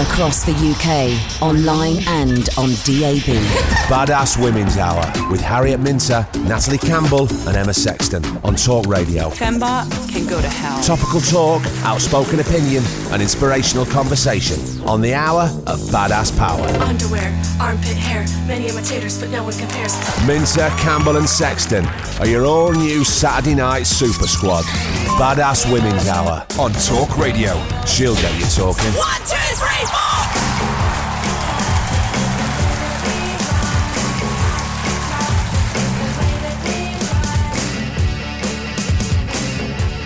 Across the UK, online and on DAB. Badass Women's Hour with Harriet Minter, Natalie Campbell, and Emma Sexton on Talk Radio. Fembot can go to hell. Topical talk, outspoken opinion, and inspirational conversation on the hour of Badass Power. Underwear, armpit hair, many imitators, but no one compares. Minter, Campbell, and Sexton are your all new Saturday night super squad. Badass Women's Hour on Talk Radio. She'll get you talking. One, two, three, four!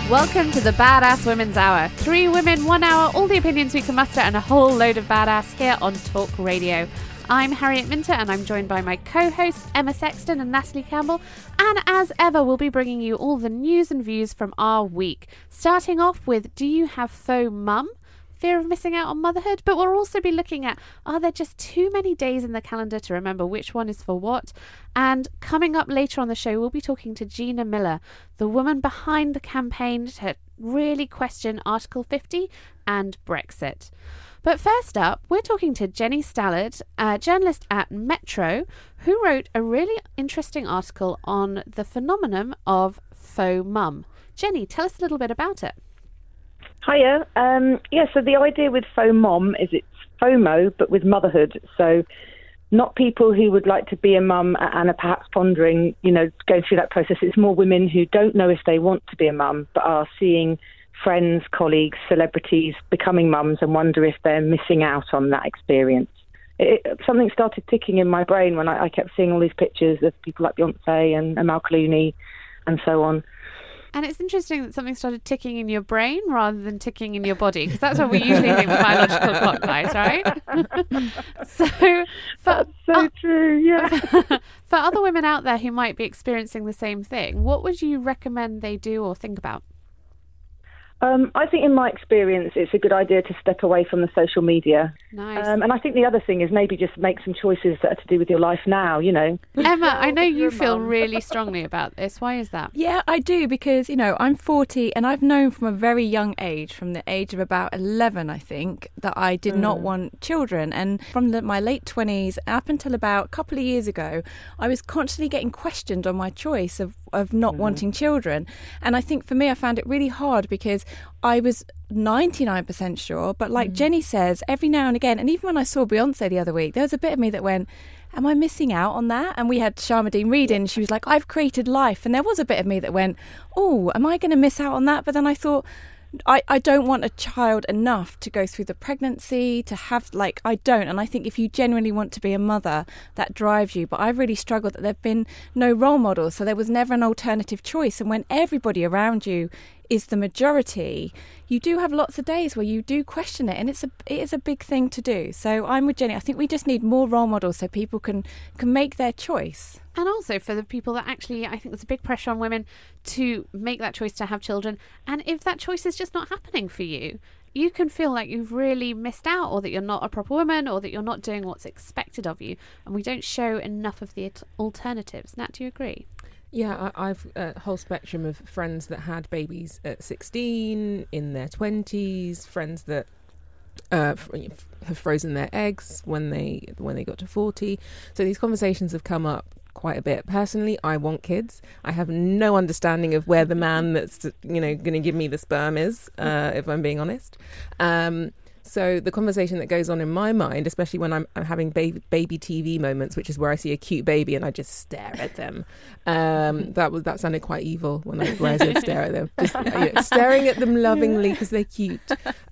Welcome to the Badass Women's Hour. Three women, one hour, all the opinions we can muster, and a whole load of badass here on Talk Radio. I'm Harriet Minter, and I'm joined by my co hosts, Emma Sexton and Natalie Campbell. And as ever, we'll be bringing you all the news and views from our week. Starting off with Do you have faux mum? Fear of missing out on motherhood, but we'll also be looking at are there just too many days in the calendar to remember which one is for what? And coming up later on the show, we'll be talking to Gina Miller, the woman behind the campaign to really question Article 50 and Brexit. But first up, we're talking to Jenny Stallard, a journalist at Metro, who wrote a really interesting article on the phenomenon of faux mum. Jenny, tell us a little bit about it. Hiya. Um, yeah, so the idea with faux mom is it's FOMO, but with motherhood. So not people who would like to be a mum and are perhaps pondering, you know, going through that process. It's more women who don't know if they want to be a mum, but are seeing friends, colleagues, celebrities becoming mums and wonder if they're missing out on that experience. It, something started ticking in my brain when I, I kept seeing all these pictures of people like Beyonce and Amal Clooney and so on. And it's interesting that something started ticking in your brain rather than ticking in your body, because that's what we usually think with biological clock guys, right? so, for, That's so true, yeah. for other women out there who might be experiencing the same thing, what would you recommend they do or think about? Um, I think, in my experience, it's a good idea to step away from the social media. Nice. Um, and I think the other thing is maybe just make some choices that are to do with your life now, you know. Emma, I know you feel really strongly about this. Why is that? Yeah, I do because, you know, I'm 40 and I've known from a very young age, from the age of about 11, I think, that I did not want children. And from the, my late 20s up until about a couple of years ago, I was constantly getting questioned on my choice of, of not wanting children. And I think for me, I found it really hard because I was 99% sure, but like mm. Jenny says, every now and again, and even when I saw Beyonce the other week, there was a bit of me that went, Am I missing out on that? And we had Sharmadean Reid in, she was like, I've created life. And there was a bit of me that went, Oh, am I going to miss out on that? But then I thought, I, I don't want a child enough to go through the pregnancy, to have, like, I don't. And I think if you genuinely want to be a mother, that drives you. But I've really struggled that there have been no role models. So there was never an alternative choice. And when everybody around you is the majority, you do have lots of days where you do question it, and it's a it is a big thing to do. So I'm with Jenny. I think we just need more role models so people can can make their choice. And also for the people that actually, I think there's a big pressure on women to make that choice to have children. And if that choice is just not happening for you, you can feel like you've really missed out, or that you're not a proper woman, or that you're not doing what's expected of you. And we don't show enough of the alternatives. Nat, do you agree? Yeah, I, I've a whole spectrum of friends that had babies at 16, in their 20s, friends that uh, have frozen their eggs when they when they got to 40. So these conversations have come up quite a bit. Personally, I want kids. I have no understanding of where the man that's you know going to give me the sperm is, uh, if I'm being honest. Um, so the conversation that goes on in my mind, especially when I'm, I'm having baby, baby TV moments, which is where I see a cute baby and I just stare at them. Um, that was that sounded quite evil when I, when I said stare at them, just you know, staring at them lovingly because they're cute.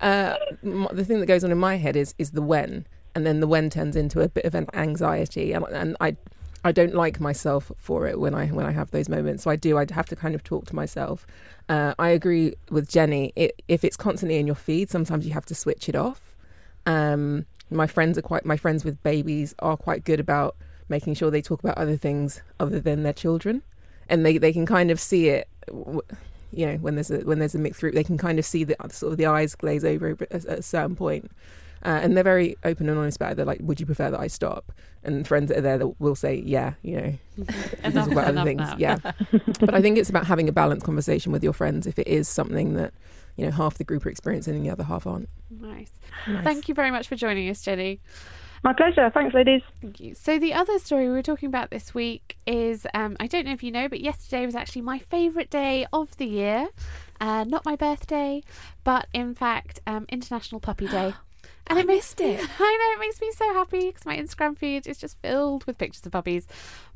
Uh, m- the thing that goes on in my head is is the when, and then the when turns into a bit of an anxiety, and, and I. I don't like myself for it when I when I have those moments. So I do. I have to kind of talk to myself. Uh, I agree with Jenny. It, if it's constantly in your feed, sometimes you have to switch it off. Um, my friends are quite. My friends with babies are quite good about making sure they talk about other things other than their children, and they, they can kind of see it. You know, when there's a when there's a mixed group, they can kind of see the sort of the eyes glaze over at a certain point. Uh, and they're very open and honest about it. They're like, "Would you prefer that I stop?" And friends that are there that will say, "Yeah, you know, enough, about other things." now. Yeah, but I think it's about having a balanced conversation with your friends if it is something that you know half the group are experiencing and the other half aren't. Nice. Nice. Thank you very much for joining us, Jenny. My pleasure. Thanks, ladies. Thank you. So the other story we were talking about this week is um, I don't know if you know, but yesterday was actually my favourite day of the year. Uh, not my birthday, but in fact, um, International Puppy Day. And I missed it. I know it makes me so happy because my Instagram feed is just filled with pictures of puppies.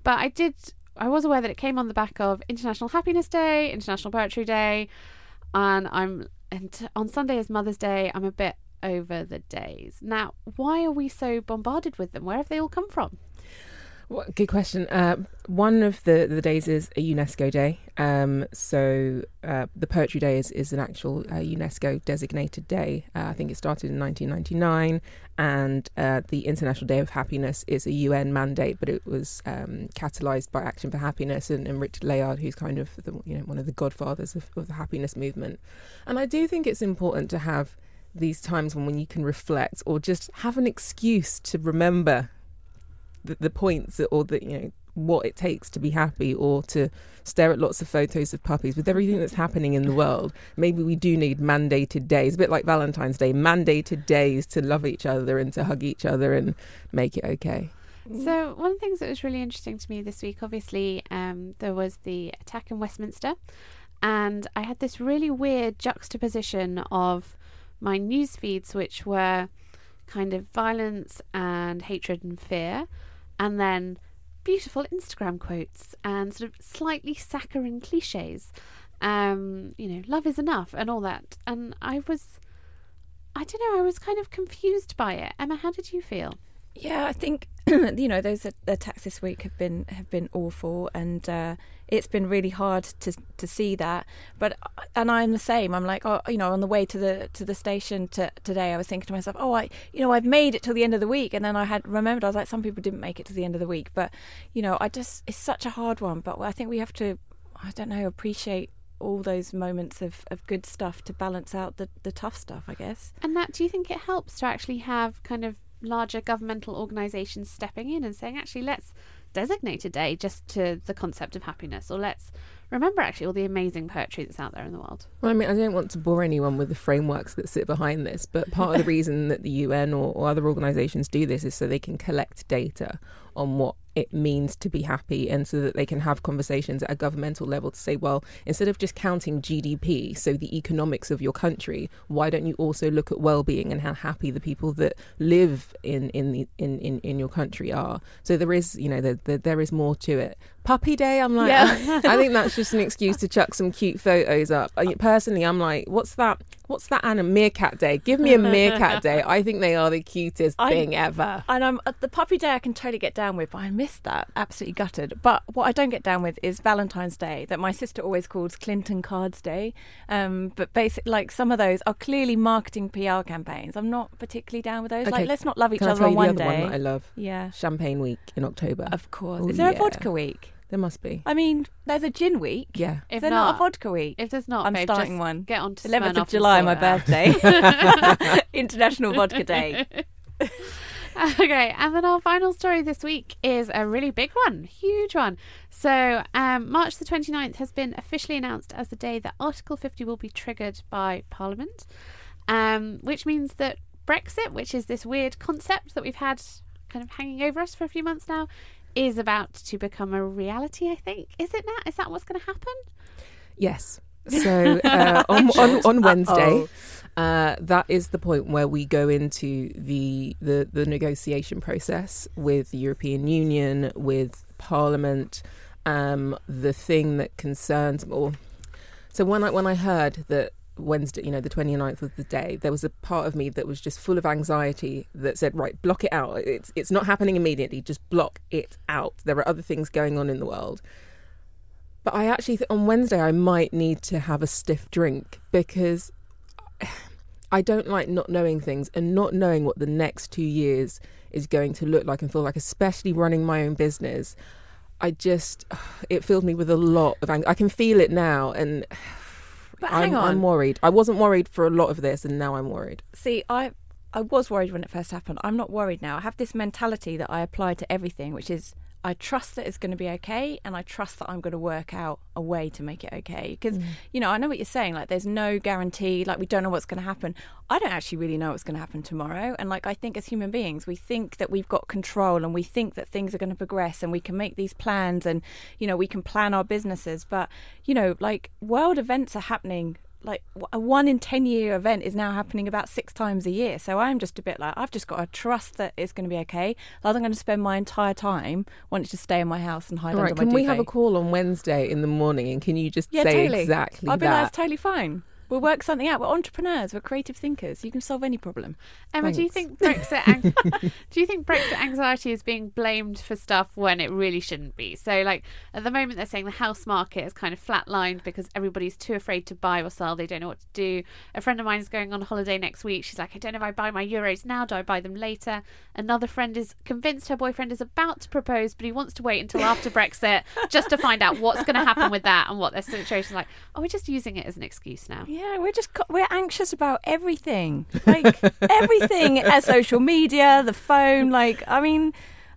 But I did, I was aware that it came on the back of International Happiness Day, International Poetry Day, and I'm and on Sunday is Mother's Day. I'm a bit over the days now. Why are we so bombarded with them? Where have they all come from? Well, good question. Uh, one of the, the days is a UNESCO day. Um, so uh, the Poetry Day is, is an actual uh, UNESCO designated day. Uh, I think it started in 1999, and uh, the International Day of Happiness is a UN mandate, but it was um, catalysed by Action for Happiness and, and Richard Layard, who's kind of the, you know one of the godfathers of, of the happiness movement. And I do think it's important to have these times when, when you can reflect or just have an excuse to remember the, the points or the you know what it takes to be happy or to stare at lots of photos of puppies. With everything that's happening in the world maybe we do need mandated days a bit like valentine's day mandated days to love each other and to hug each other and make it okay. So one of the things that was really interesting to me this week, obviously, um, there was the attack in Westminster, and I had this really weird juxtaposition of my news feeds, which were kind of violence and hatred and fear, and then beautiful Instagram quotes and sort of slightly saccharine cliches. Um, you know, love is enough and all that. And I was, I don't know, I was kind of confused by it. Emma, how did you feel? Yeah, I think you know those attacks this week have been have been awful, and uh, it's been really hard to to see that. But and I'm the same. I'm like, oh, you know, on the way to the to the station to, today, I was thinking to myself, oh, I, you know, I've made it till the end of the week, and then I had remembered I was like, some people didn't make it to the end of the week, but you know, I just it's such a hard one. But I think we have to, I don't know, appreciate all those moments of, of good stuff to balance out the, the tough stuff, I guess. And that, do you think it helps to actually have kind of larger governmental organisations stepping in and saying, actually, let's designate a day just to the concept of happiness, or let's remember actually all the amazing poetry that's out there in the world? Well, I mean, I don't want to bore anyone with the frameworks that sit behind this, but part of the reason that the UN or, or other organisations do this is so they can collect data on what it means to be happy and so that they can have conversations at a governmental level to say, well, instead of just counting GDP, so the economics of your country, why don't you also look at well-being and how happy the people that live in in the in, in, in your country are? So there is, you know, there, there, there is more to it. Puppy Day, I'm like, Yeah. I think that's just an excuse to chuck some cute photos up. I, personally, I'm like, what's that? What's that? And a meerkat day? Give me a meerkat day. I think they are the cutest I- thing ever. And I'm the puppy day I can totally get down with, but I missed that. Absolutely gutted. But what I don't get down with is Valentine's Day, that my sister always calls Clinton Cards Day. Um, but basically, like some of those are clearly marketing PR campaigns. I'm not particularly down with those. Okay, Like, let's not love each Can other on one the other day. one that I love? yeah, Champagne Week in October. of course. Oh, Is there yeah. a vodka week? There must be. I mean, there's a gin week. Yeah. If Is there not, a vodka week? if there's not, I'm babe, starting just one. Get on to 11th of July, my birthday. International Vodka Day. okay, and then our final story this week is a really big one, huge one. So, um, March the 29th has been officially announced as the day that Article 50 will be triggered by Parliament, um, which means that Brexit, which is this weird concept that we've had kind of hanging over us for a few months now, is about to become a reality. I think is it now? Is that what's going to happen? Yes. So uh, on, on, on Wednesday, uh, that is the point where we go into the, the the negotiation process with the European Union, with Parliament. Um, the thing that concerns, or so when I when I heard that Wednesday, you know, the 29th of the day, there was a part of me that was just full of anxiety that said, right, block it out. It's, it's not happening immediately, just block it out. There are other things going on in the world. But I actually, th- on Wednesday, I might need to have a stiff drink because I don't like not knowing things and not knowing what the next two years is going to look like and feel like, especially running my own business. I just, it filled me with a lot of anger. I can feel it now, and But I'm, on. I'm worried. I wasn't worried for a lot of this, and now I'm worried. See, I I was worried when it first happened. I'm not worried now. I have this mentality that I apply to everything, which is I trust that it's going to be okay, and I trust that I'm going to work out a way to make it okay. Because mm. you know, I know what you're saying. Like, there's no guarantee. Like, we don't know what's going to happen. I don't actually really know what's going to happen tomorrow. And like, I think as human beings, we think that we've got control, and we think that things are going to progress, and we can make these plans, and you know, we can plan our businesses. But you know, like, world events are happening like a one in 10 year event is now happening about six times a year. So I'm just a bit like, I've just got to trust that it's going to be okay. Rather than going to spend my entire time wanting to stay in my house and hide All right, under my can we have a call on Wednesday in the morning, and can you just Yeah, say totally. exactly I'll be like, it's totally fine. We'll work something out. We're entrepreneurs. We're creative thinkers. You can solve any problem. Emma, do you think Brexit? Ang- do you think Brexit anxiety is being blamed for stuff when it really shouldn't be? So, like at the moment, they're saying the house market is kind of flatlined because everybody's too afraid to buy or sell. They don't know what to do. A friend of mine is going on holiday next week. She's like, I don't know if I buy my euros now. Do I buy them later? Another friend is convinced her boyfriend is about to propose, but he wants to wait until after Brexit just to find out what's going to happen with that and what their situation's like. Oh, we're just using it as an excuse now. Yeah, we're just we're anxious about everything, like everything, social media, the phone. Like, I mean,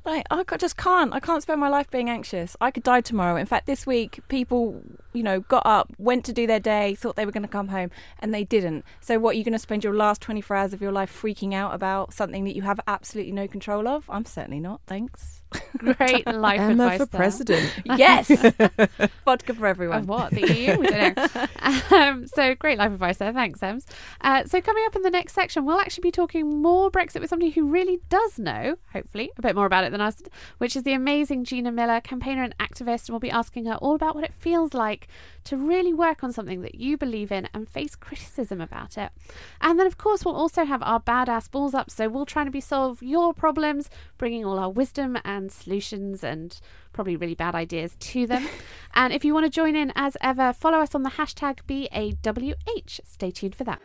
like I just can't. I can't spend my life being anxious. I could die tomorrow. In fact, this week, people, you know, got up, went to do their day, thought they were going to come home, and they didn't. So, what are you're going to spend your last 24 hours of your life freaking out about something that you have absolutely no control of? I'm certainly not. Thanks. Great life Emma advice for there. president. Yes, vodka for everyone. Of what? The EU? We don't know. Um, so great life advice there. Thanks, Ems. Uh, so coming up in the next section, we'll actually be talking more Brexit with somebody who really does know, hopefully, a bit more about it than us, which is the amazing Gina Miller, campaigner and activist. And we'll be asking her all about what it feels like to really work on something that you believe in and face criticism about it. And then, of course, we'll also have our badass balls up. So we'll try to be solve your problems, bringing all our wisdom and solutions and probably really bad ideas to them. and if you want to join in as ever, follow us on the hashtag BAWH. Stay tuned for that.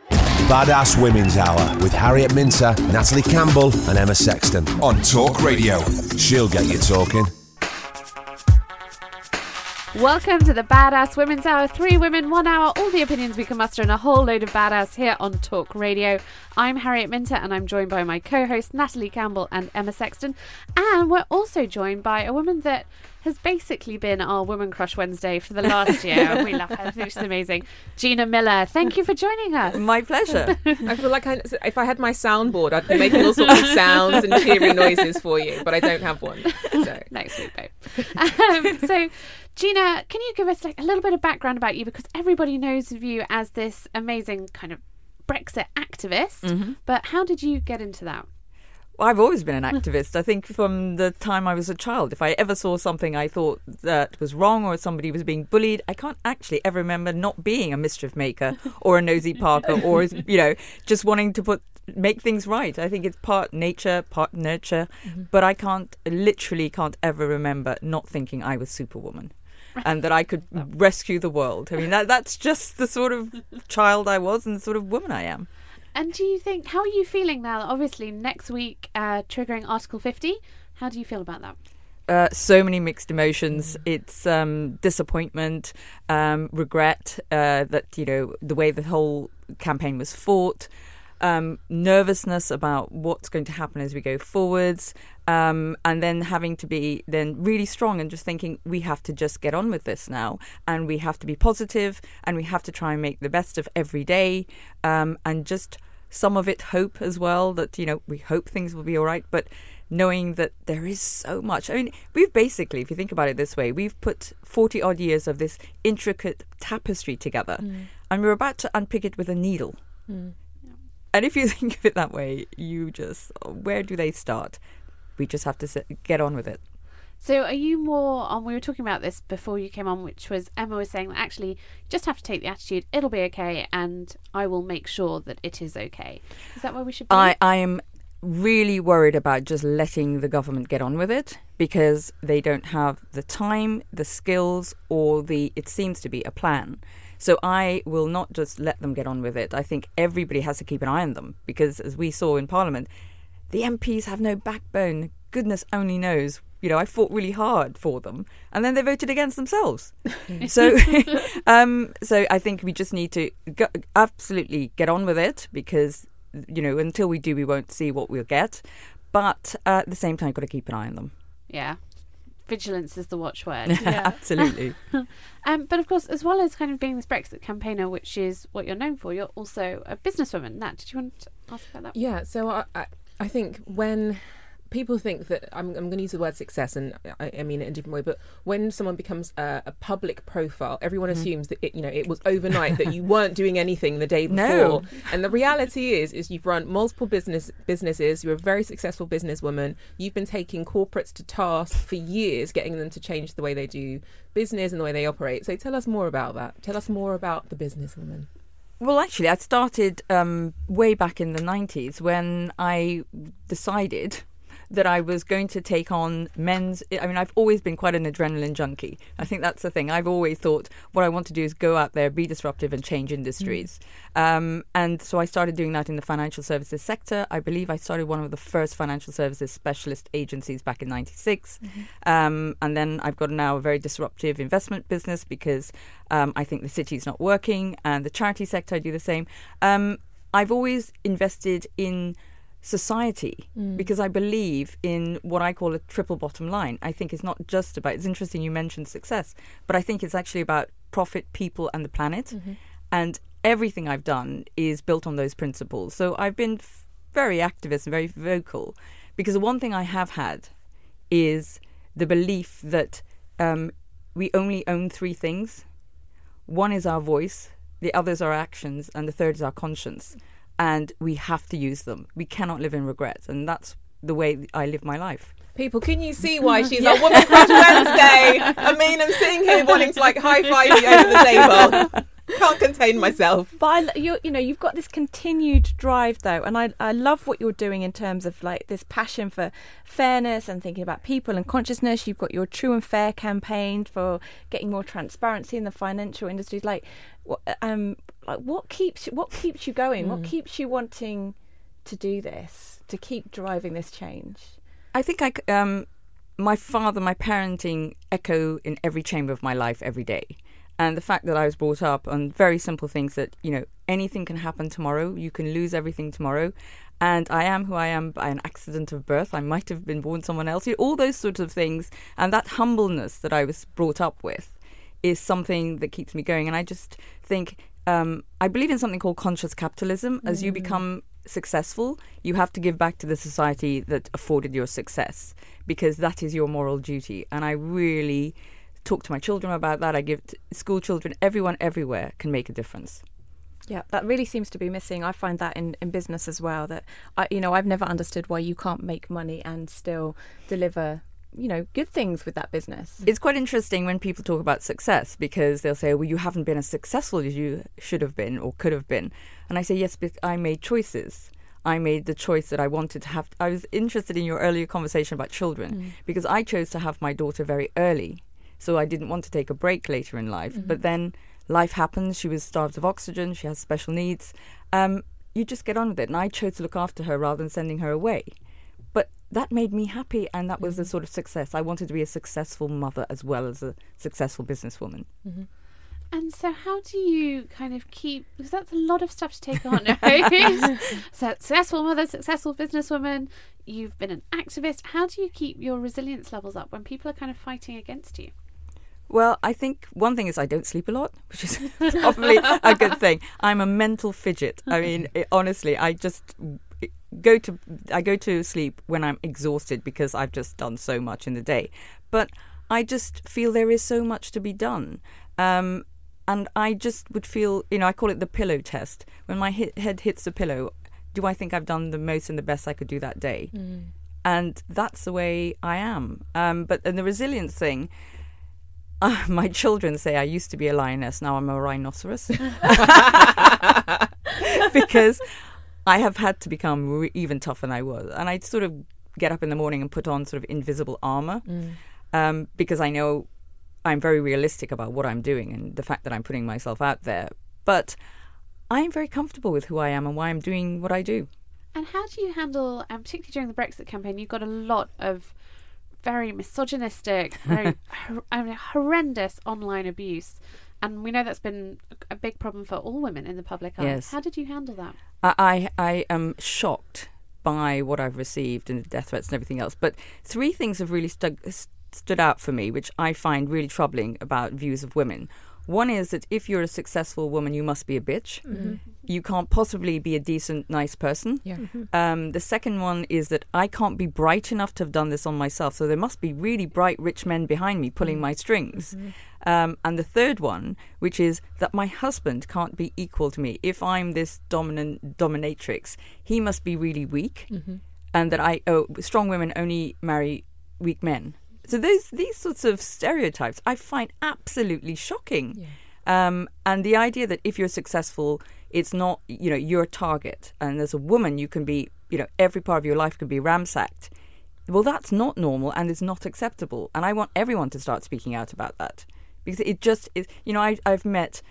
Badass Women's Hour with Harriet Minter, Natalie Campbell, and Emma Sexton on Talk Radio. She'll get you talking. Welcome to the Badass Women's Hour. Three women, one hour, all the opinions we can muster, and a whole load of badass here on Talk Radio. I'm Harriet Minter, and I'm joined by my co hosts, Natalie Campbell and Emma Sexton. And we're also joined by a woman that has basically been our Woman Crush Wednesday for the last year. we love her. She's amazing. Gina Miller, thank you for joining us. My pleasure. I feel like I, if I had my soundboard, I'd be making all sorts of sounds and cheery noises for you, but I don't have one. So. Next week, babe. Um, so, Gina, can you give us like a little bit of background about you because everybody knows of you as this amazing kind of Brexit activist. Mhm. But how did you get into that? I've always been an activist. I think from the time I was a child, if I ever saw something I thought that was wrong or somebody was being bullied, I can't actually ever remember not being a mischief maker or a nosy Parker or you know just wanting to put make things right. I think it's part nature, part nurture, but I can't literally can't ever remember not thinking I was Superwoman. And that I could rescue the world. I mean, that, that's just the sort of child I was and the sort of woman I am. And do you think, how are you feeling now? Obviously, next week, uh, triggering Article 50. How do you feel about that? Uh, so many mixed emotions. It's um, disappointment, um, regret uh, that you know the way the whole campaign was fought, um, nervousness about what's going to happen as we go forwards, um, and then having to be then really strong and just thinking we have to just get on with this now, and we have to be positive, and we have to try and make the best of every day, um, and just some of it hope as well that you know we hope things will be all right, but knowing that there is so much. I mean, we've basically, if you think about it this way, we've put 40 odd years of this intricate tapestry together Mm. and we're about to unpick it with a needle. Mm. And if you think of it that way, you just, where do they start? We just have to sit, get on with it. So are you more on we were talking about this before you came on which was Emma was saying that actually you just have to take the attitude it'll be okay and I will make sure that it is okay. Is that where we should be? I, I am really worried about just letting the government get on with it because they don't have the time, the skills, or the, it seems to be, a plan. So I will not just let them get on with it. I think everybody has to keep an eye on them because, as we saw in Parliament, the MPs have no backbone. Goodness only knows. You know, I fought really hard for them, and then they voted against themselves. so, um, so I think we just need to go, absolutely get on with it because you know until we do, we won't see what we'll get. But uh, at the same time, got to keep an eye on them. yeah. Vigilance is the watchword. Absolutely. um, but of course, as well as kind of being this Brexit campaigner, which is what you're known for, you're also a businesswoman. Nat, did you want to ask about that? Yeah, so I, I, think when people think that I'm, I'm going to use the word success, and I, I mean it in a different way, but when someone becomes a, a public profile, everyone Mm-hmm. assumes that it, you know it was overnight that you weren't doing anything the day before. No. And the reality is, is you've run multiple business businesses. You're a very successful businesswoman. You've been taking corporates to task for years, getting them to change the way they do business and the way they operate. So tell us more about that. Tell us more about the businesswoman. Well, actually, I started um, way back in the 90s when I decided that I was going to take on men's. I mean, I've always been quite an adrenaline junkie. I think that's the thing. I've always thought what I want to do is go out there, be disruptive, and change industries. Um, and so I started doing that in the financial services sector. I believe I started one of the first financial services specialist agencies back in '96. Um, and then I've got now a very disruptive investment business because um, I think the city is not working, and the charity sector I do the same. Um, I've always invested in society Mm. because I believe in what I call a triple bottom line. I think it's not just about, it's interesting you mentioned success, but I think it's actually about profit, people, and the planet. Mhm. And everything I've done is built on those principles. So I've been f- very activist and very vocal because the one thing I have had is the belief that um, we only own three things one is our voice, the others are actions, and the third is our conscience. And we have to use them. We cannot live in regret. And that's the way I live my life. People, can you see why she's on Woman Crush Wednesday? I mean, I'm sitting here wanting to like high five you over the table. Can't contain myself. But I, you, you know, you've got this continued drive though, and I, I love what you're doing in terms of like this passion for fairness and thinking about people and consciousness. You've got your True and Fair campaign for getting more transparency in the financial industries. Like, um, like what keeps what keeps you going? What Mm. keeps you wanting to do this? To keep driving this change? I think I, c- um, my father, my parenting echo in every chamber of my life every day. And the fact that I was brought up on very simple things that, you know, anything can happen tomorrow. You can lose everything tomorrow. And I am who I am by an accident of birth. I might have been born someone else. You know, all those sorts of things. And that humbleness that I was brought up with is something that keeps me going. And I just think um, I believe in something called conscious capitalism. As you Mm. become successful, you have to give back to the society that afforded your success because that is your moral duty. And I really talk to my children about that. I give t- school children, everyone everywhere can make a difference. Yeah, that really seems to be missing. I find that in, in business as well. That I, you know, I've never understood why you can't make money and still deliver, you know, good things with that business. It's quite interesting when people talk about success because they'll say, well, you haven't been as successful as you should have been or could have been. And I say, yes, but I made choices. I made the choice that I wanted to have. I was interested in your earlier conversation about children Mm. because I chose to have my daughter very early. So I didn't want to take a break later in life. Mhm. But then life happens. She was starved of oxygen. She has special needs. Um, you just get on with it. And I chose to look after her rather than sending her away. But that made me happy, and that was the sort of success. I wanted to be a successful mother as well as a successful businesswoman. And so, how do you kind of keep? Because that's a lot of stuff to take on, successful mother, successful businesswoman. You've been an activist. How do you keep your resilience levels up when people are kind of fighting against you? Well, I think one thing is I don't sleep a lot, which is probably a good thing. I'm a mental fidget. I mean, it, honestly, I just go to I go to sleep when I'm exhausted because I've just done so much in the day. But I just feel there is so much to be done. Um, and I just would feel, you know, I call it the pillow test. When my head hits the pillow, do I think I've done the most and the best I could do that day? Mm. And that's the way I am. Um, but and the resilience thing, uh, my children say I used to be a lioness, now I'm a rhinoceros. because I have had to become re- even tougher than I was. And I sort of get up in the morning and put on sort of invisible armor Mm. um, because I know I'm very realistic about what I'm doing and the fact that I'm putting myself out there. But I'm very comfortable with who I am and why I'm doing what I do. And how do you handle, um, particularly during the Brexit campaign, you've got a lot of very misogynistic, very hor- I mean, horrendous online abuse. And we know that's been a big problem for all women in the public eye. Yes. How did you handle that? I, I, am shocked by what I've received and the death threats and everything else. But three things have really stu- stood out for me, which I find really troubling about views of women. One is that if you're a successful woman, you must be a bitch. Mhm. You can't possibly be a decent, nice person. Yeah. Mhm. Um, the second one is that I can't be bright enough to have done this on myself. So there must be really bright, rich men behind me pulling my strings. Um, and the third one, which is that my husband can't be equal to me. If I'm this dominant dominatrix, he must be really weak, Mhm. and that I oh, strong women only marry weak men. So those these sorts of stereotypes I find absolutely shocking. Um, and the idea that if you're successful, it's not you know your target, and as a woman you can be you know every part of your life can be ramsacked. Well, that's not normal and it's not acceptable. And I want everyone to start speaking out about that because it just is. You know, I, I've met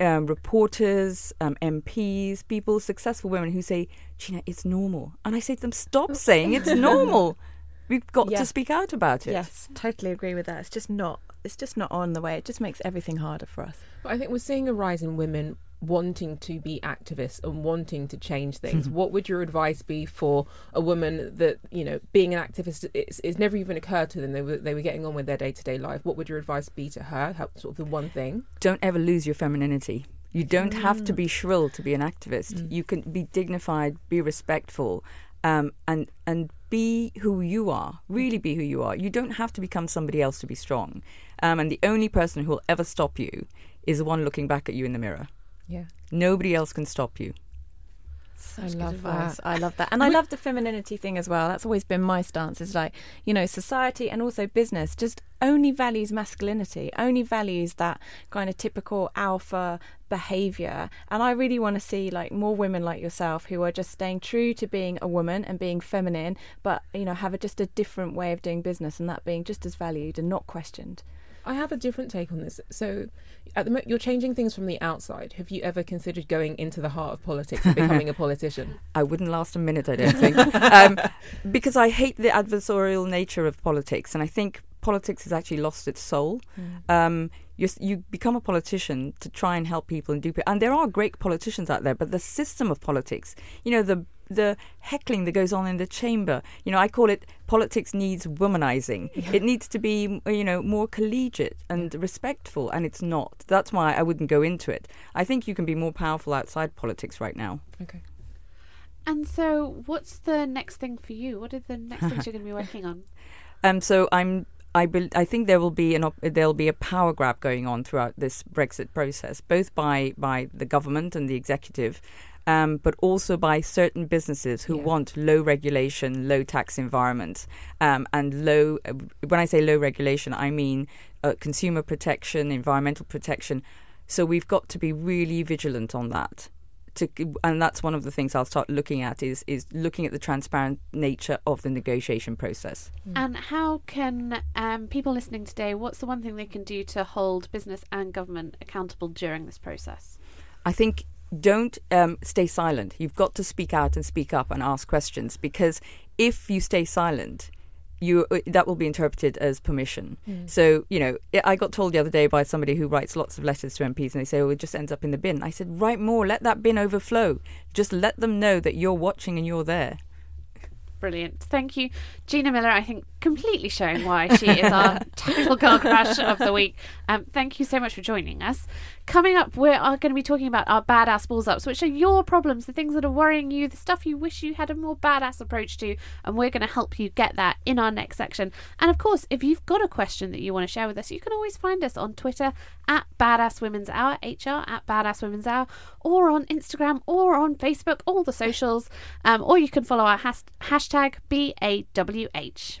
um, reporters, um, MPs, people, successful women who say, "Gina, it's normal," and I say to them, "Stop saying it's normal. We've got Yeah. to speak out about it." Yes, totally agree with that. It's just not. It's just not on the way. It just makes everything harder for us. But I think we're seeing a rise in women wanting to be activists and wanting to change things. what would your advice be for a woman that you know being an activist it's, it's never even occurred to them? They were they were getting on with their day to day life. What would your advice be to her? Help, sort of the one thing. don't ever lose your femininity. You don't have to Mm. be shrill to be an activist. Mm. You can be dignified, be respectful, um, and and be who you are. Really be who you are. You don't have to become somebody else to be strong. Um, and the only person who will ever stop you is the one looking back at you in the mirror. Yeah. Nobody else can stop you. I love advice. that. I love that. And I love the femininity thing as well. That's always been my stance. Is like, you know, society and also business just only values masculinity, only values that kind of typical alpha behavior. And I really want to see like more women like yourself who are just staying true to being a woman and being feminine, but, you know, have a, just a different way of doing business and that being just as valued and not questioned. I have a different take on this. So, at the mo- you're changing things from the outside. Have you ever considered going into the heart of politics and becoming a politician? I wouldn't last a minute, I don't think, um, because I hate the adversarial nature of politics, and I think politics has actually lost its soul. Um, you, you become a politician to try and help people and do, pe- and there are great politicians out there, but the system of politics, you know, the the heckling that goes on in the chamber, you know, I call it politics needs womanizing. It needs to be, you know, more collegiate and respectful, and it's not. That's why I wouldn't go into it. I think you can be more powerful outside politics right now. Okay. And so, what's the next thing for you? What are the next things you're going to be working on? Um, so I'm. I, bel I think there will be an op- there'll be a power grab going on throughout this Brexit process, both by by the government and the executive, um, but also by certain businesses who Yeah. want low regulation, low tax environments, um, and low. Uh, when I say low regulation, I mean uh, consumer protection, environmental protection. So we've got to be really vigilant on that. To, and that's one of the things I'll start looking at is is looking at the transparent nature of the negotiation process. And how can um, people listening today, what's the one thing they can do to hold business and government accountable during this process? I think don't um, stay silent. You've got to speak out and speak up and ask questions because if you stay silent, you uh, that will be interpreted as permission. Mm. So you know, I I got told the other day by somebody who writes lots of letters to MPs, and they say, "Oh, it just ends up in the bin." I said, "Write more. Let that bin overflow. Just let them know that you're watching and you're there." Brilliant. Thank you, Gina Miller. I think completely showing why she is our total girl crush of the week. Um, thank you so much for joining us. Coming up, we are going to be talking about our badass balls ups, which are your problems, the things that are worrying you, the stuff you wish you had a more badass approach to, and we're going to help you get that in our next section. And of course, if you've got a question that you want to share with us, you can always find us on Twitter at Badass Women's Hour, HR at Badass Women's Hour, or on Instagram or on Facebook, all the socials, um, or you can follow our has- hashtag BAWH.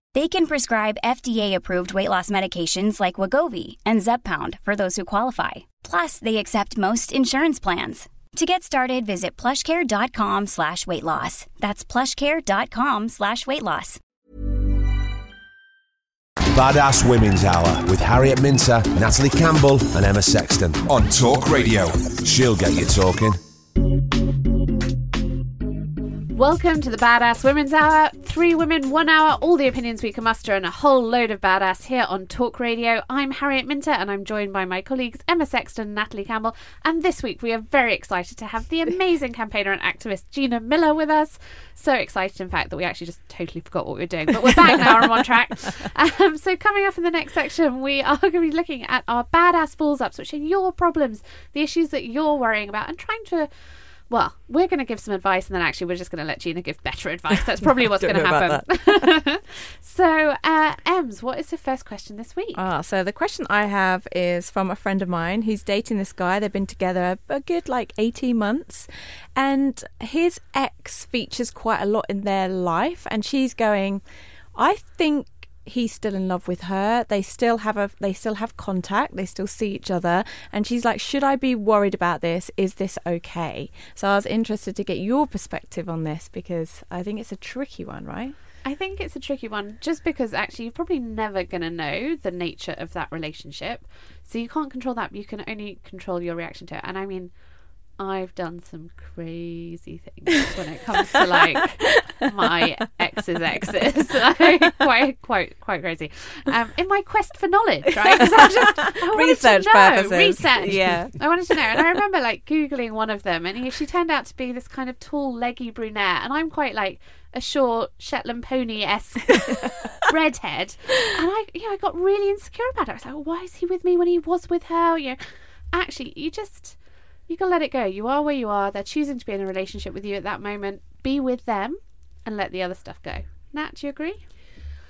They can prescribe FDA-approved weight loss medications like Wegovy and Zepbound for those who qualify. Plus, they accept most insurance plans. To get started, visit plushcare.com slash weight loss. That's plushcare.com slash weight loss. Badass Women's Hour with Harriet Minter, Natalie Campbell, and Emma Sexton on Talk Radio. She'll get you talking. Welcome to the Badass Women's Hour. Three women, one hour, all the opinions we can muster, and a whole load of badass here on Talk Radio. I'm Harriet Minter, and I'm joined by my colleagues Emma Sexton and Natalie Campbell. And this week we are very excited to have the amazing campaigner and activist Gina Miller with us. So excited, in fact, that we actually just totally forgot what we were doing, but we're back now and I'm on track. Um, so, coming up in the next section, we are going to be looking at our badass balls ups, which are your problems, the issues that you're worrying about, and trying to well, we're going to give some advice, and then actually we're just going to let Gina give better advice. That's probably what's going to happen. so, uh, Ems, what is the first question this week? Ah, so the question I have is from a friend of mine who's dating this guy. They've been together a good like 18 months, and his ex features quite a lot in their life, and she's going, I think he's still in love with her they still have a they still have contact they still see each other and she's like should i be worried about this is this okay so i was interested to get your perspective on this because i think it's a tricky one right I think it's a tricky one just because actually you're probably never going to know the nature of that relationship. So you can't control that. You can only control your reaction to it. And I mean, I've done some crazy things when it comes to like my ex's exes. quite, quite, quite crazy. Um, in my quest for knowledge, right? I just I Research know, purposes. Research. Yeah. I wanted to know, and I remember like googling one of them, and he, she turned out to be this kind of tall, leggy brunette, and I'm quite like a short Shetland pony esque redhead, and I, you know, I got really insecure about it. I was like, why is he with me when he was with her? You know, actually, you just you can let it go. You are where you are. They're choosing to be in a relationship with you at that moment. Be with them and let the other stuff go. Nat, do you agree?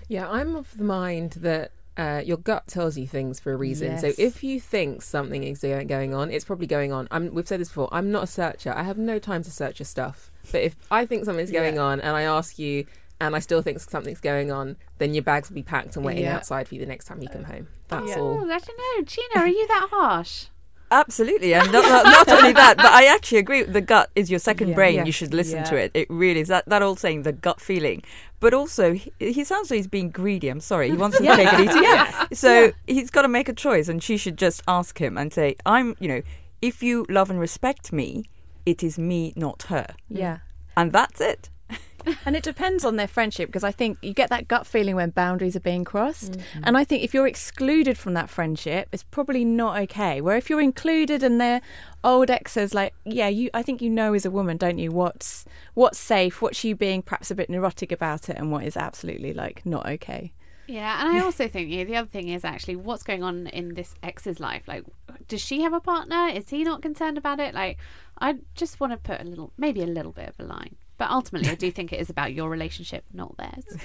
Yeah, I'm of the mind that uh, your gut tells you things for a reason. So if you think something is going on, it's probably going on. I'm, we've said this before. I'm not a searcher. I have no time to search your stuff. But if I think something's going Yeah. on and I ask you, and I still think something's going on, then your bags will be packed and waiting Yeah. outside for you the next time you come home. That's Oh, all. I don't know. Gina, are you that harsh? Absolutely, and not, not, not only that, but I actually agree. The gut is your second Yeah. brain. Yeah. You should listen to it. It really is that that old saying, the gut feeling. But also, he, he sounds like he's being greedy. I'm sorry, he wants to Yeah. take it easy. Yeah. Yeah. So he's got to make a choice, and she should just ask him and say, "I'm, you know, if you love and respect me, it is me, not her." yeah and that's it. And it depends on their friendship because I think you get that gut feeling when boundaries are being crossed. Mm-hmm. And I think if you're excluded from that friendship, it's probably not okay. Where if you're included and they're old exes, like yeah, you I think you know as a woman, don't you, what's what's safe, what's you being perhaps a bit neurotic about it, and what is absolutely like not okay. Yeah, and I also think yeah, the other thing is actually what's going on in this ex's life. Like, does she have a partner? Is he not concerned about it? Like, I just want to put a little, maybe a little bit of a line. But ultimately, I do think it is about your relationship, not theirs.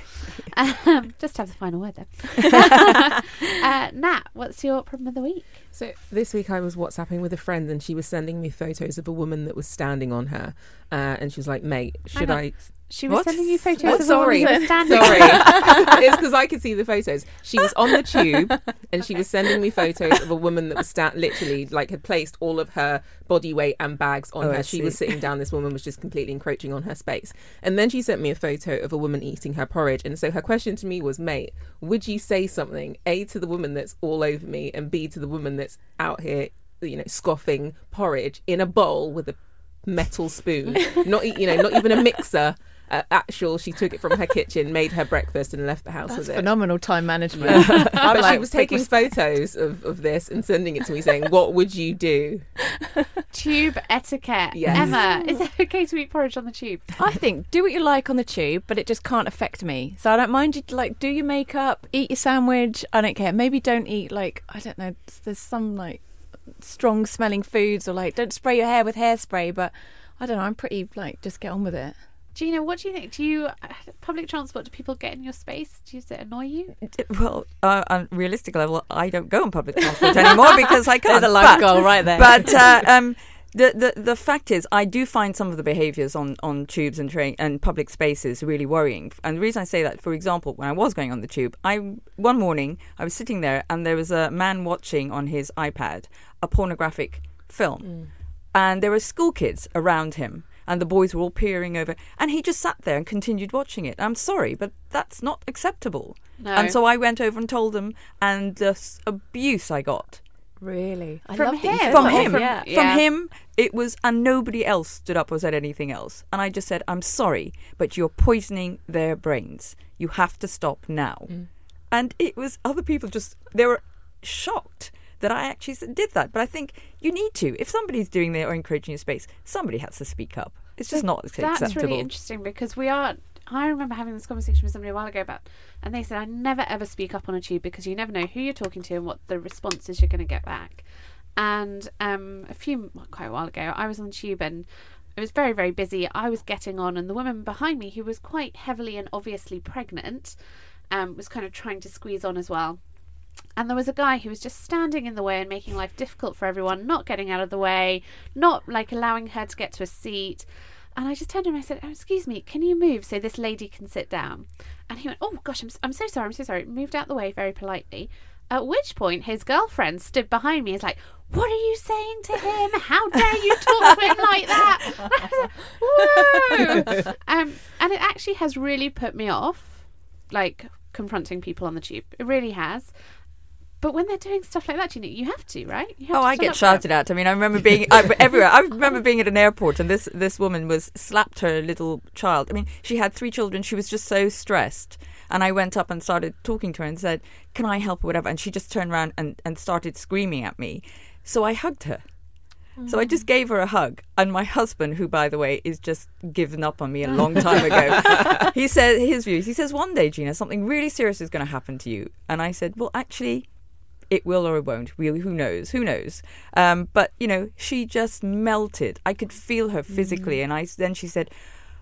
Um, just to have the final word there. uh, Nat, what's your problem of the week? So this week I was WhatsApping with a friend, and she was sending me photos of a woman that was standing on her, uh, and she was like, "Mate, should on. I?" She was What? sending you photos Oh, of a sorry, woman standing. sorry. it's because I could see the photos. She was on the tube, and she was sending me photos of a woman that was sta- literally like had placed all of her body weight and bags on Oh, her. I She was sitting down. This woman was just completely encroaching on her space. And then she sent me a photo of a woman eating her porridge. And so her question to me was, "Mate, would you say something a to the woman that's all over me, and b to the woman that's out here, you know, scoffing porridge in a bowl with a metal spoon, not e- you know, not even a mixer." Uh, actual, she took it from her kitchen, made her breakfast, and left the house That's with it. phenomenal time management. but I'm she was taking res- photos of, of this and sending it to me, saying, "What would you do?" Tube etiquette. Yes. Emma, is it okay to eat porridge on the tube? I think do what you like on the tube, but it just can't affect me. So I don't mind you like do your makeup, eat your sandwich. I don't care. Maybe don't eat like I don't know. There's some like strong smelling foods or like don't spray your hair with hairspray. But I don't know. I'm pretty like just get on with it. Gina, what do you think? Do you public transport? Do people get in your space? Do Does it annoy you? Well, uh, on realistic level, I don't go on public transport anymore because I can't. There's a life But- goal right there. But uh, um, the, the the fact is, I do find some of the behaviours on, on tubes and train and public spaces really worrying. And the reason I say that, for example, when I was going on the tube, I one morning I was sitting there and there was a man watching on his iPad a pornographic film, and there were school kids around him. And the boys were all peering over, and he just sat there and continued watching it. I'm sorry, but that's not acceptable. No. And so I went over and told them, and the abuse I got Really, I From him? from him, Yeah. from him, it was, and nobody else stood up or said anything else. And I just said, "I'm sorry, but you're poisoning their brains. You have to stop now." And it was other people just they were shocked that I actually did that. But I think you need to. If somebody's doing that or encroaching your space, somebody has to speak up. It's just not That's acceptable. really interesting because we are. I remember having this conversation with somebody a while ago about, and they said I never ever speak up on a tube because you never know who you're talking to and what the responses you're going to get back. And um, a few quite a while ago, I was on the tube and it was very very busy. I was getting on, and the woman behind me, who was quite heavily and obviously pregnant, um, was kind of trying to squeeze on as well. And there was a guy who was just standing in the way and making life difficult for everyone, not getting out of the way, not like allowing her to get to a seat. And I just turned to him and I said, oh, Excuse me, can you move so this lady can sit down? And he went, Oh gosh, I'm, I'm so sorry, I'm so sorry. Moved out the way very politely. At which point, his girlfriend stood behind me and was like, What are you saying to him? How dare you talk to him like that? Whoa! um, and it actually has really put me off, like confronting people on the tube. It really has. But when they're doing stuff like that, you know, you have to, right? Have Oh, to I get shouted at. I mean, I remember being I, everywhere. I remember being at an airport, and this this woman was slapped her little child. I mean, she had three children. She was just so stressed, and I went up and started talking to her and said, "Can I help?" or whatever. And she just turned around and and started screaming at me. So I hugged her. So I just mm. gave her a hug, and my husband, who by the way is just given up on me a long time ago, he said his views. He says one day, Gina, something really serious is going to happen to you, and I said, well, actually, it will or it won't. Really, who knows? Who knows? Um, but you know, she just melted. I could feel her physically, mm. and I then she said,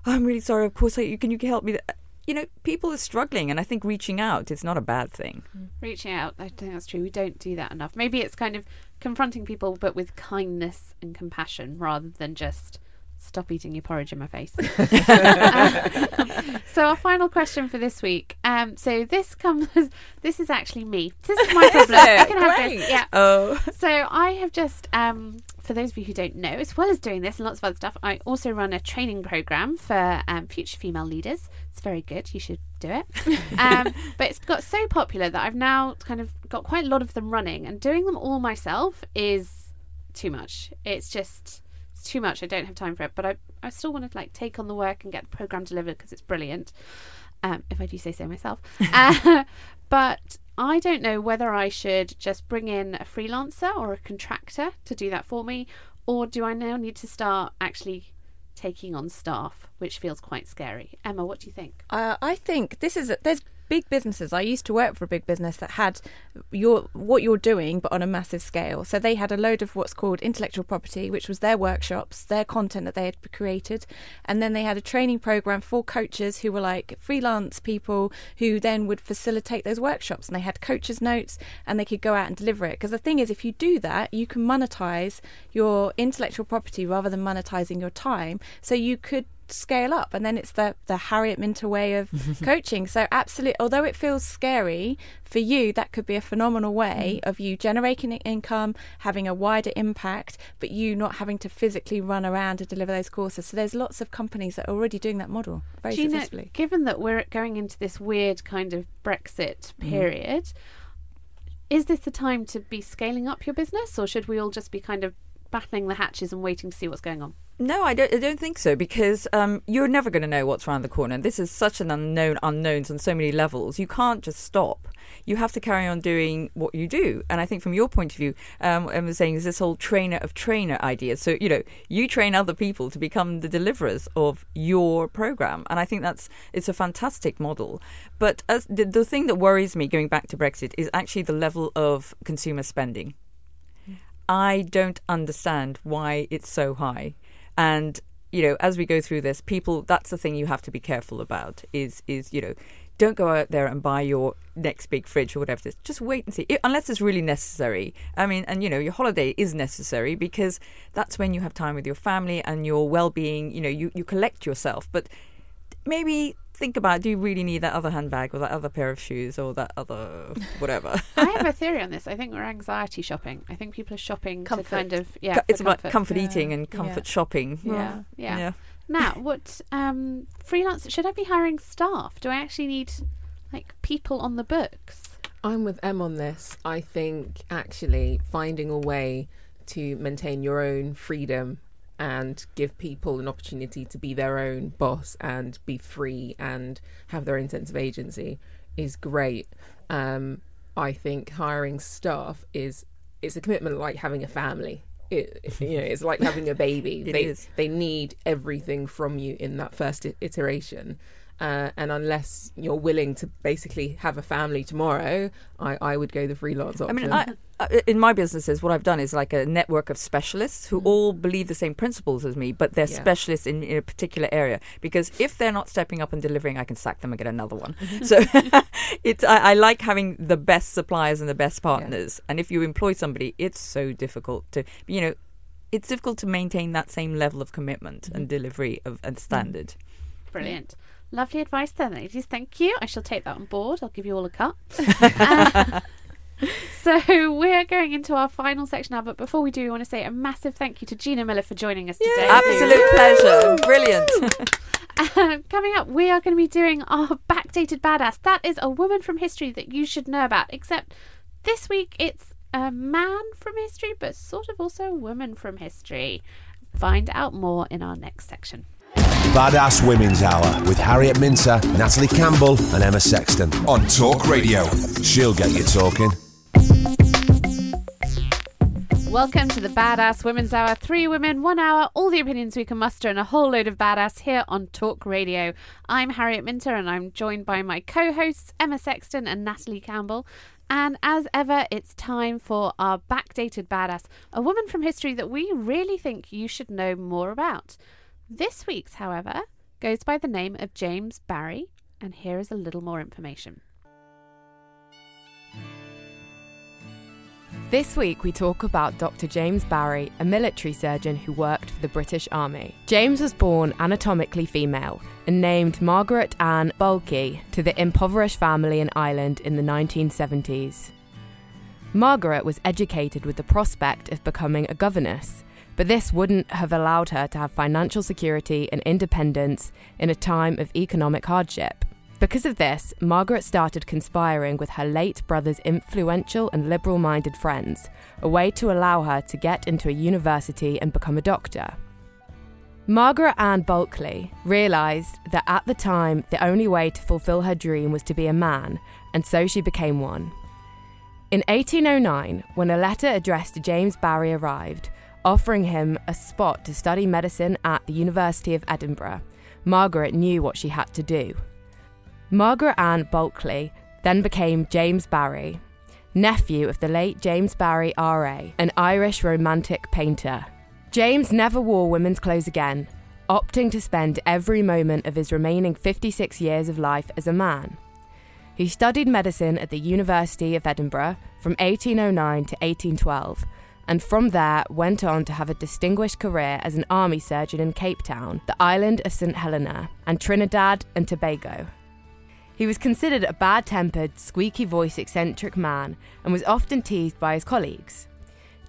oh, "I'm really sorry. Of course, I, can you help me?" Uh, you know, people are struggling, and I think reaching out is not a bad thing. Mm. reaching out. I think that's true. We don't do that enough. Maybe it's kind of confronting people, but with kindness and compassion rather than just stop eating your porridge in my face. So our final question for this week. Um, so this comes. This is actually me. This is my problem. it? I can have Great. this. Yeah. Oh, So I have just, um, for those of you who don't know, as well as doing this and lots of other stuff, I also run a training program for um, future female leaders. It's very good. You should do it. Um, but it's got so popular that I've now kind of got quite a lot of them running, and doing them all myself is too much. It's just too much. I don't have time for it, but I I still want to like take on the work and get the program delivered because it's brilliant. Um, if I do say so myself. uh, but I don't know whether I should just bring in a freelancer or a contractor to do that for me, or do I now need to start actually taking on staff, which feels quite scary. Emma, what do you think? Uh, I think this is a, there's big businesses. I used to work for a big business that had your what you're doing, but on a massive scale. So they had a load of what's called intellectual property, which was their workshops, their content that they had created, and then they had a training program for coaches who were like freelance people who then would facilitate those workshops, and they had coaches' notes, and they could go out and deliver it. Because the thing is, if you do that, you can monetize your intellectual property rather than monetizing your time. So you could scale up and then it's the the Harriet Minter way of coaching so absolutely although it feels scary for you that could be a phenomenal way mm. of you generating income having a wider impact but you not having to physically run around to deliver those courses so there's lots of companies that are already doing that model very Gina, successfully given that we're going into this weird kind of Brexit mm. period mm. is this the time to be scaling up your business or should we all just be kind of battling the hatches and waiting to see what's going on no, I don't. I don't think so because um, you're never going to know what's around the corner. This is such an unknown unknowns on so many levels. You can't just stop. You have to carry on doing what you do. And I think from your point of view, um, I saying is this whole trainer of trainer idea. So you know, you train other people to become the deliverers of your program, and I think that's it's a fantastic model. But as the, the thing that worries me going back to Brexit is actually the level of consumer spending. I don't understand why it's so high. And you know, as we go through this, people that's the thing you have to be careful about is is you know, don't go out there and buy your next big fridge or whatever. Just wait and see, it, unless it's really necessary. I mean, and you know, your holiday is necessary because that's when you have time with your family and your well-being. You know, you you collect yourself, but maybe think about do you really need that other handbag or that other pair of shoes or that other whatever? I have a theory on this. I think we're anxiety shopping. I think people are shopping comfort. to kind of yeah it's about comfort, comfort yeah. eating and comfort yeah. shopping. Yeah. yeah. Yeah. Now what um freelance should i be hiring staff? Do i actually need like people on the books? I'm with em on this. I think actually finding a way to maintain your own freedom and give people an opportunity to be their own boss and be free and have their own sense of agency is great. Um, I think hiring staff is it's a commitment like having a family. It, you know, it's like having a baby. they is. they need everything from you in that first iteration. Uh, and unless you're willing to basically have a family tomorrow, I, I would go the freelance option. I mean, I, in my businesses, what I've done is like a network of specialists who mm. all believe the same principles as me, but they're yeah. specialists in, in, a particular area. Because if they're not stepping up and delivering, I can sack them and get another one. so it's I, I, like having the best suppliers and the best partners. Yeah. And if you employ somebody, it's so difficult to you know, it's difficult to maintain that same level of commitment mm. and delivery of and standard. Brilliant. Lovely advice there, ladies. Thank you. I shall take that on board. I'll give you all a cut. so we're going into our final section now, but before we do, we want to say a massive thank you to Gina Miller for joining us today. Absolute pleasure. Brilliant. Uh, coming up, we are going to be doing our backdated badass. That is a woman from history that you should know about, except this week it's a man from history, but sort of also a woman from history. Find out more in our next section. Badass Women's Hour with Harriet Minter, Natalie Campbell, and Emma Sexton on Talk Radio. She'll get you talking. Welcome to the Badass Women's Hour. Three women, one hour, all the opinions we can muster, and a whole load of badass here on Talk Radio. I'm Harriet Minter, and I'm joined by my co hosts, Emma Sexton and Natalie Campbell. And as ever, it's time for our backdated badass, a woman from history that we really think you should know more about. This week's, however, goes by the name of James Barry, and here is a little more information. This week, we talk about Dr. James Barry, a military surgeon who worked for the British Army. James was born anatomically female and named Margaret Ann Bulkeley to the impoverished family in Ireland in the 1970s. Margaret was educated with the prospect of becoming a governess but this wouldn't have allowed her to have financial security and independence in a time of economic hardship. Because of this, Margaret started conspiring with her late brother's influential and liberal minded friends, a way to allow her to get into a university and become a doctor. Margaret Ann Bulkley realised that at the time the only way to fulfil her dream was to be a man, and so she became one. In 1809, when a letter addressed to James Barry arrived, offering him a spot to study medicine at the University of Edinburgh, Margaret knew what she had to do. Margaret Ann Bulkley then became James Barry, nephew of the late James Barry R.A., an Irish romantic painter. James never wore women's clothes again, opting to spend every moment of his remaining 56 years of life as a man. He studied medicine at the University of Edinburgh from 1809 to 1812, and from there went on to have a distinguished career as an army surgeon in Cape Town, the island of St Helena, and Trinidad and Tobago. He was considered a bad tempered, squeaky voiced, eccentric man and was often teased by his colleagues.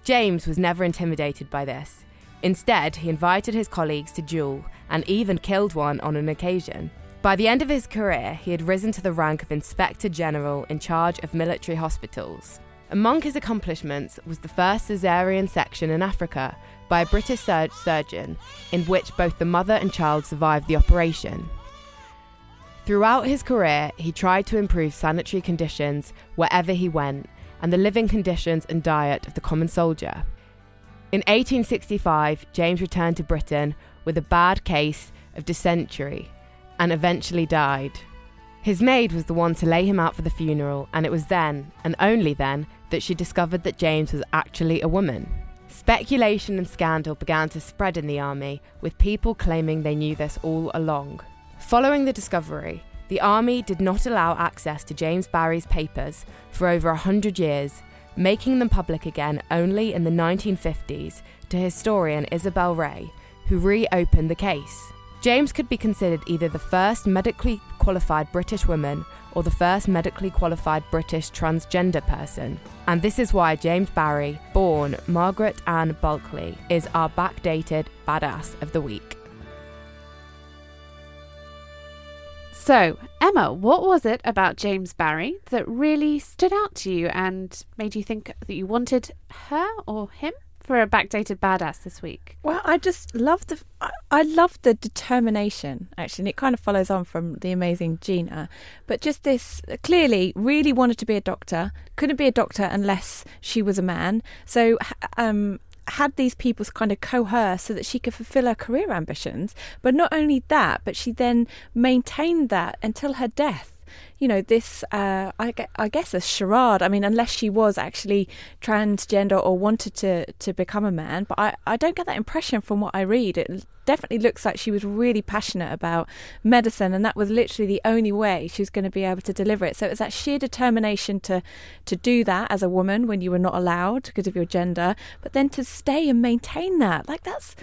James was never intimidated by this. Instead, he invited his colleagues to duel and even killed one on an occasion. By the end of his career, he had risen to the rank of Inspector General in charge of military hospitals. Among his accomplishments was the first caesarean section in Africa by a British sur- surgeon, in which both the mother and child survived the operation. Throughout his career, he tried to improve sanitary conditions wherever he went and the living conditions and diet of the common soldier. In 1865, James returned to Britain with a bad case of dysentery and eventually died. His maid was the one to lay him out for the funeral, and it was then, and only then, that she discovered that James was actually a woman. Speculation and scandal began to spread in the army, with people claiming they knew this all along. Following the discovery, the army did not allow access to James Barry's papers for over a hundred years, making them public again only in the 1950s to historian Isobel Rae, who reopened the case. James could be considered either the first medically qualified British woman or the first medically qualified British transgender person. And this is why James Barry, born Margaret Ann Bulkley, is our backdated badass of the week. So, Emma, what was it about James Barry that really stood out to you and made you think that you wanted her or him for a backdated badass this week? Well, I just love the I, I love the determination actually, and it kind of follows on from the amazing Gina. But just this clearly really wanted to be a doctor, couldn't be a doctor unless she was a man. So um had these people kind of coerce so that she could fulfill her career ambitions. But not only that, but she then maintained that until her death you know, this, uh, I, I guess, a charade. I mean, unless she was actually transgender or wanted to, to become a man. But I, I don't get that impression from what I read. It definitely looks like she was really passionate about medicine, and that was literally the only way she was going to be able to deliver it. So it was that sheer determination to, to do that as a woman when you were not allowed because of your gender, but then to stay and maintain that. Like, that's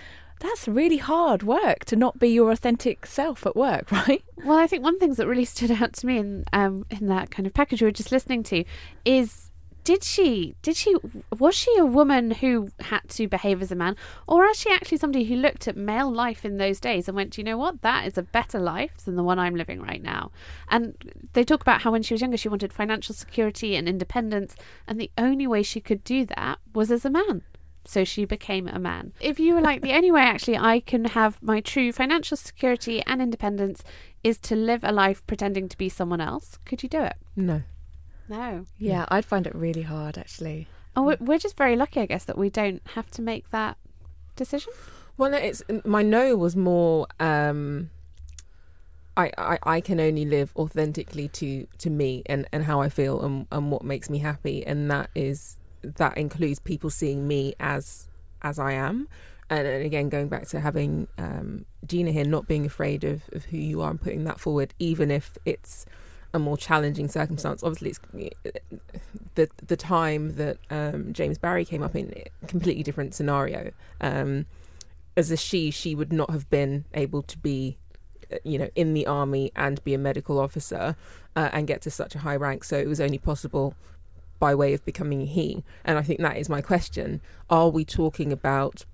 that's really hard work to not be your authentic self at work, right? Well, I think one thing that really stood out to me in um, in that kind of package we were just listening to is did she did she was she a woman who had to behave as a man? Or was she actually somebody who looked at male life in those days and went you know what? That is a better life than the one i'm living right now. And they talk about how when she was younger she wanted financial security and independence and the only way she could do that was as a man so she became a man. If you were like, the only way actually I can have my true financial security and independence is to live a life pretending to be someone else, could you do it? No. No. Yeah, I'd find it really hard actually. Oh, we're just very lucky, I guess, that we don't have to make that decision. Well, it's my no was more. Um, I, I, I can only live authentically to, to me and, and how I feel and, and what makes me happy, and that is that includes people seeing me as as I am. And, and again, going back to having um, Gina here, not being afraid of, of who you are and putting that forward, even if it's a more challenging circumstance. Obviously, it's the the time that um, James Barry came up in completely different scenario. Um, as a she, she would not have been able to be, uh, you know, in the army and be a medical officer uh, and get to such a high rank. So it was only possible by way of becoming he. And I think that is my question. Are we talking about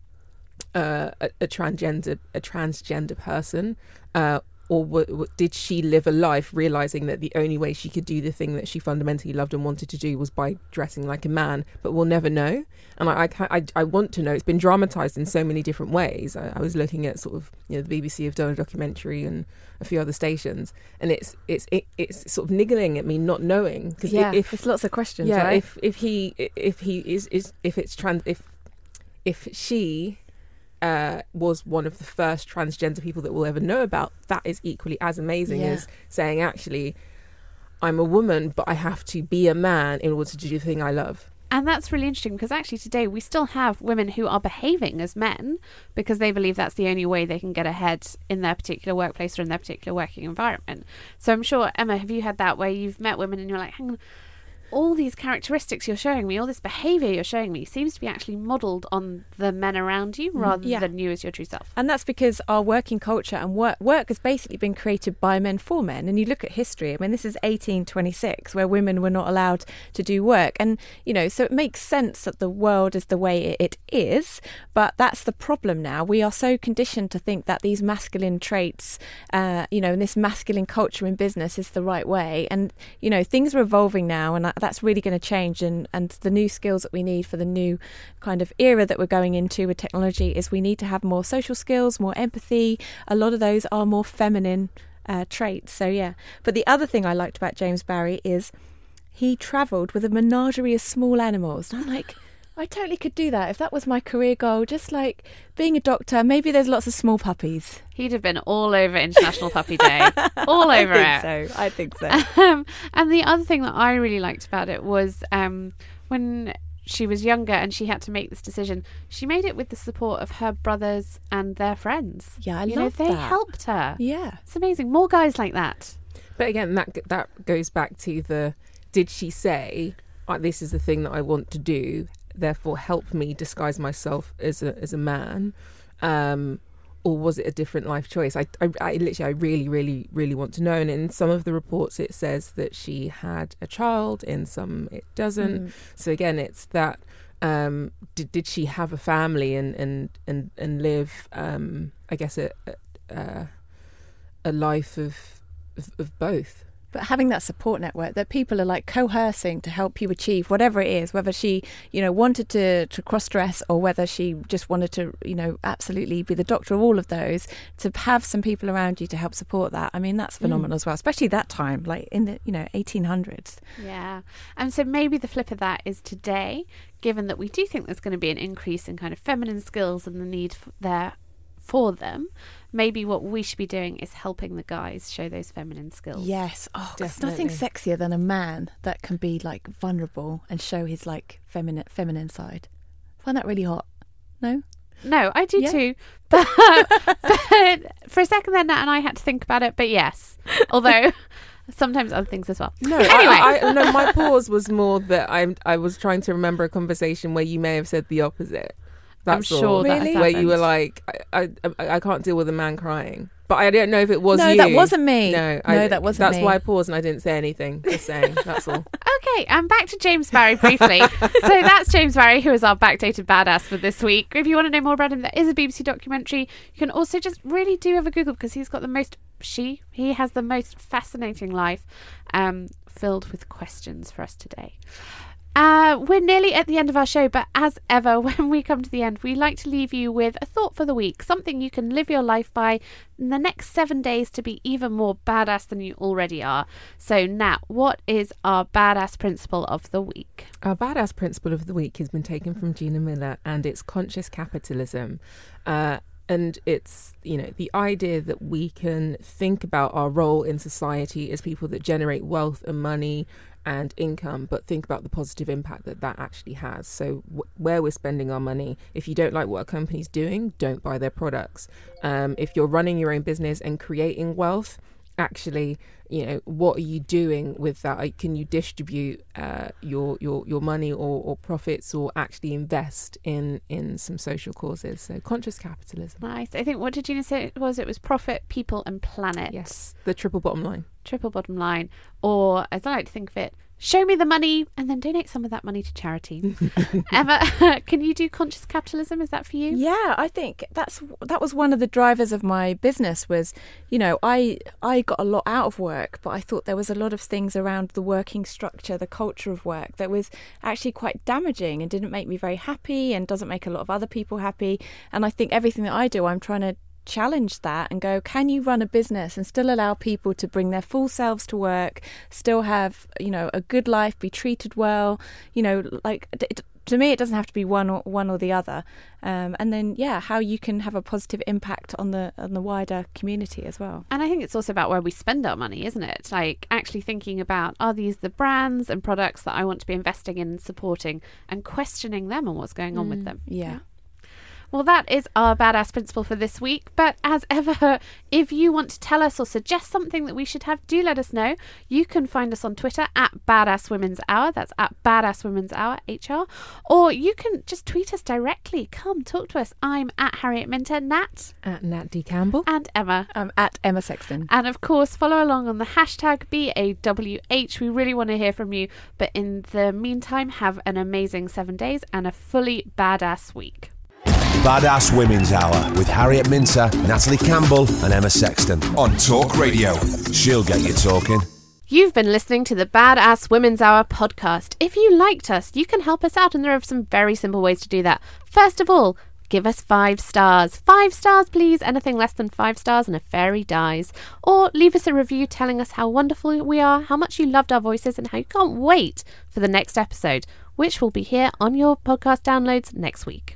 uh, a, a, transgender a transgender person, uh, or w- w- did she live a life realizing that the only way she could do the thing that she fundamentally loved and wanted to do was by dressing like a man? But we'll never know. And I, I, I, I want to know. It's been dramatized in so many different ways. I, I was looking at sort of you know the BBC have done a documentary and a few other stations, and it's it's it, it's sort of niggling at me not knowing because yeah, if it's lots of questions. Yeah, right? if if he if he is is if it's trans if if she uh, was one of the first transgender people that we'll ever know about, that is equally as amazing Yeah. as saying, actually, I'm a woman, but I have to be a man in order to do the thing I love. And that's really interesting because actually today we still have women who are behaving as men because they believe that's the only way they can get ahead in their particular workplace or in their particular working environment. So I'm sure, Emma, have you had that where you've met women and you're like, hang on, all these characteristics you're showing me, all this behaviour you're showing me seems to be actually modelled on the men around you rather Yeah. than you as your true self. And that's because our working culture and work work has basically been created by men for men. And you look at history. I mean, this is 1826, where women were not allowed to do work, and you know, so it makes sense that the world is the way it is. But that's the problem now. We are so conditioned to think that these masculine traits, uh, you know, and this masculine culture in business is the right way. And you know, things are evolving now, and that's really going to change. And and the new skills that we need for the new kind of era that we're going into with technology is we need to have more social skills, more empathy. A lot of those are more feminine uh, traits. So yeah. But the other thing I liked about James Barry is he travelled with a menagerie of small animals. And I'm like. I totally could do that if that was my career goal. Just like being a doctor, maybe there's lots of small puppies. He'd have been all over International Puppy Day, all over I it. think so. I think so. um, and the other thing that I really liked about it was um, when she was younger and she had to make this decision. She made it with the support of her brothers and their friends. Yeah, I you love know, they that. helped her. Yeah, it's amazing. More guys like that. But again, that that goes back to the did she say "Uh, this is the thing that I want to do, therefore help me disguise myself as a as a man, um, or was it a different life choice? I, I, I literally, I really, really, really want to know. And in some of the reports, it says that she had a child. In some, it doesn't. Mm. So again, it's that. Um, did did she have a family and and and and live? Um, I guess a a, a life of, of of both. But having that support network that people are like coercing to help you achieve whatever it is whether she you know wanted to to cross dress or whether she just wanted to you know absolutely be the doctor of all of those to have some people around you to help support that i mean that's mm. phenomenal as well especially that time like in the you know 1800s Yeah. And so maybe the flip of that is today, given that we do think there's going to be an increase in kind of feminine skills and the need there for them, maybe what we should be doing is helping the guys show those feminine skills. yes oh there's nothing sexier than a man that can be like vulnerable and show his like feminine feminine side I find that really hot no No, I do Yeah. too. But, but for a second then, Nat and I had to think about it. But yes, although sometimes other things as well. No, Anyway. I, I, no. My pause was more that I I was trying to remember a conversation where you may have said the opposite. I'm That's sure all. that has where you were like, I, I I can't deal with a man crying. But I don't know if it was No, you. that wasn't me. No, No, that wasn't That's me. why I paused and I didn't say anything. Just saying. That's all. Okay, and back to James Barry briefly. so that's James Barry, who is our backdated badass for this week. If you want to know more about him, there is a BBC documentary. You can also just really do have a Google because he's got the most she he has the most fascinating life, um, filled with questions for us today. Uh, we're nearly at the end of our show, but as ever, when we come to the end, we like to leave you with a thought for the week, something you can live your life by in the next seven days to be even more badass than you already are. So, Nat, what is our badass principle of the week? Our badass principle of the week has been taken from Gina Miller, and it's conscious capitalism. Uh, and it's you know the idea that we can think about our role in society as people that generate wealth and money and income, but think about the positive impact that that actually has. So wh- where we're spending our money, if you don't like what a company's doing, don't buy their products. Um, if you're running your own business and creating wealth, actually you know what are you doing with that Like, can you distribute uh, your your your money or, or profits or actually invest in in some social causes so conscious capitalism Nice. I think what did Gina say it was? It was profit, people, and planet. yes the triple bottom line Triple bottom line, or as I like to think of it, show me the money and then donate some of that money to charity. Emma, can you do conscious capitalism? Is that for you? Yeah, I think that's that was one of the drivers of my business was, you know, I I got a lot out of work, but I thought there was a lot of things around the working structure, the culture of work that was actually quite damaging and didn't make me very happy and doesn't make a lot of other people happy. And I think everything that I do, I'm trying to challenge that and go, can you run a business and still allow people to bring their full selves to work, still have, you know, a good life, be treated well, you know, like it, to me, it doesn't have to be one or one or the other. Um, and then, yeah, how you can have a positive impact on the on the wider community as well. And I think it's also about where we spend our money, isn't it? Like actually thinking about are these the brands and products that I want to be investing in supporting, and questioning them and what's going on Mm, with them. Yeah. Well, that is our badass principle for this week. But as ever, if you want to tell us or suggest something that we should have, do let us know. You can find us on Twitter at Badass Women's Hour. That's at Badass Women's Hour HR. Or you can just tweet us directly. Come talk to us. I'm at Harriet Minter, Nat. At Nat D. Campbell. And Emma. I'm at Emma Sexton. And of course, follow along on the hashtag BAWH. We really want to hear from you. But in the meantime, have an amazing seven days and a fully badass week. Badass Women's Hour with Harriet Minter, Natalie Campbell, and Emma Sexton on Talk Radio. She'll get you talking. You've been listening to the Badass Women's Hour podcast. If you liked us, you can help us out, and there are some very simple ways to do that. First of all, give us five stars. Five stars, please. Anything less than five stars, and a fairy dies. Or leave us a review telling us how wonderful we are, how much you loved our voices, and how you can't wait for the next episode, which will be here on your podcast downloads next week.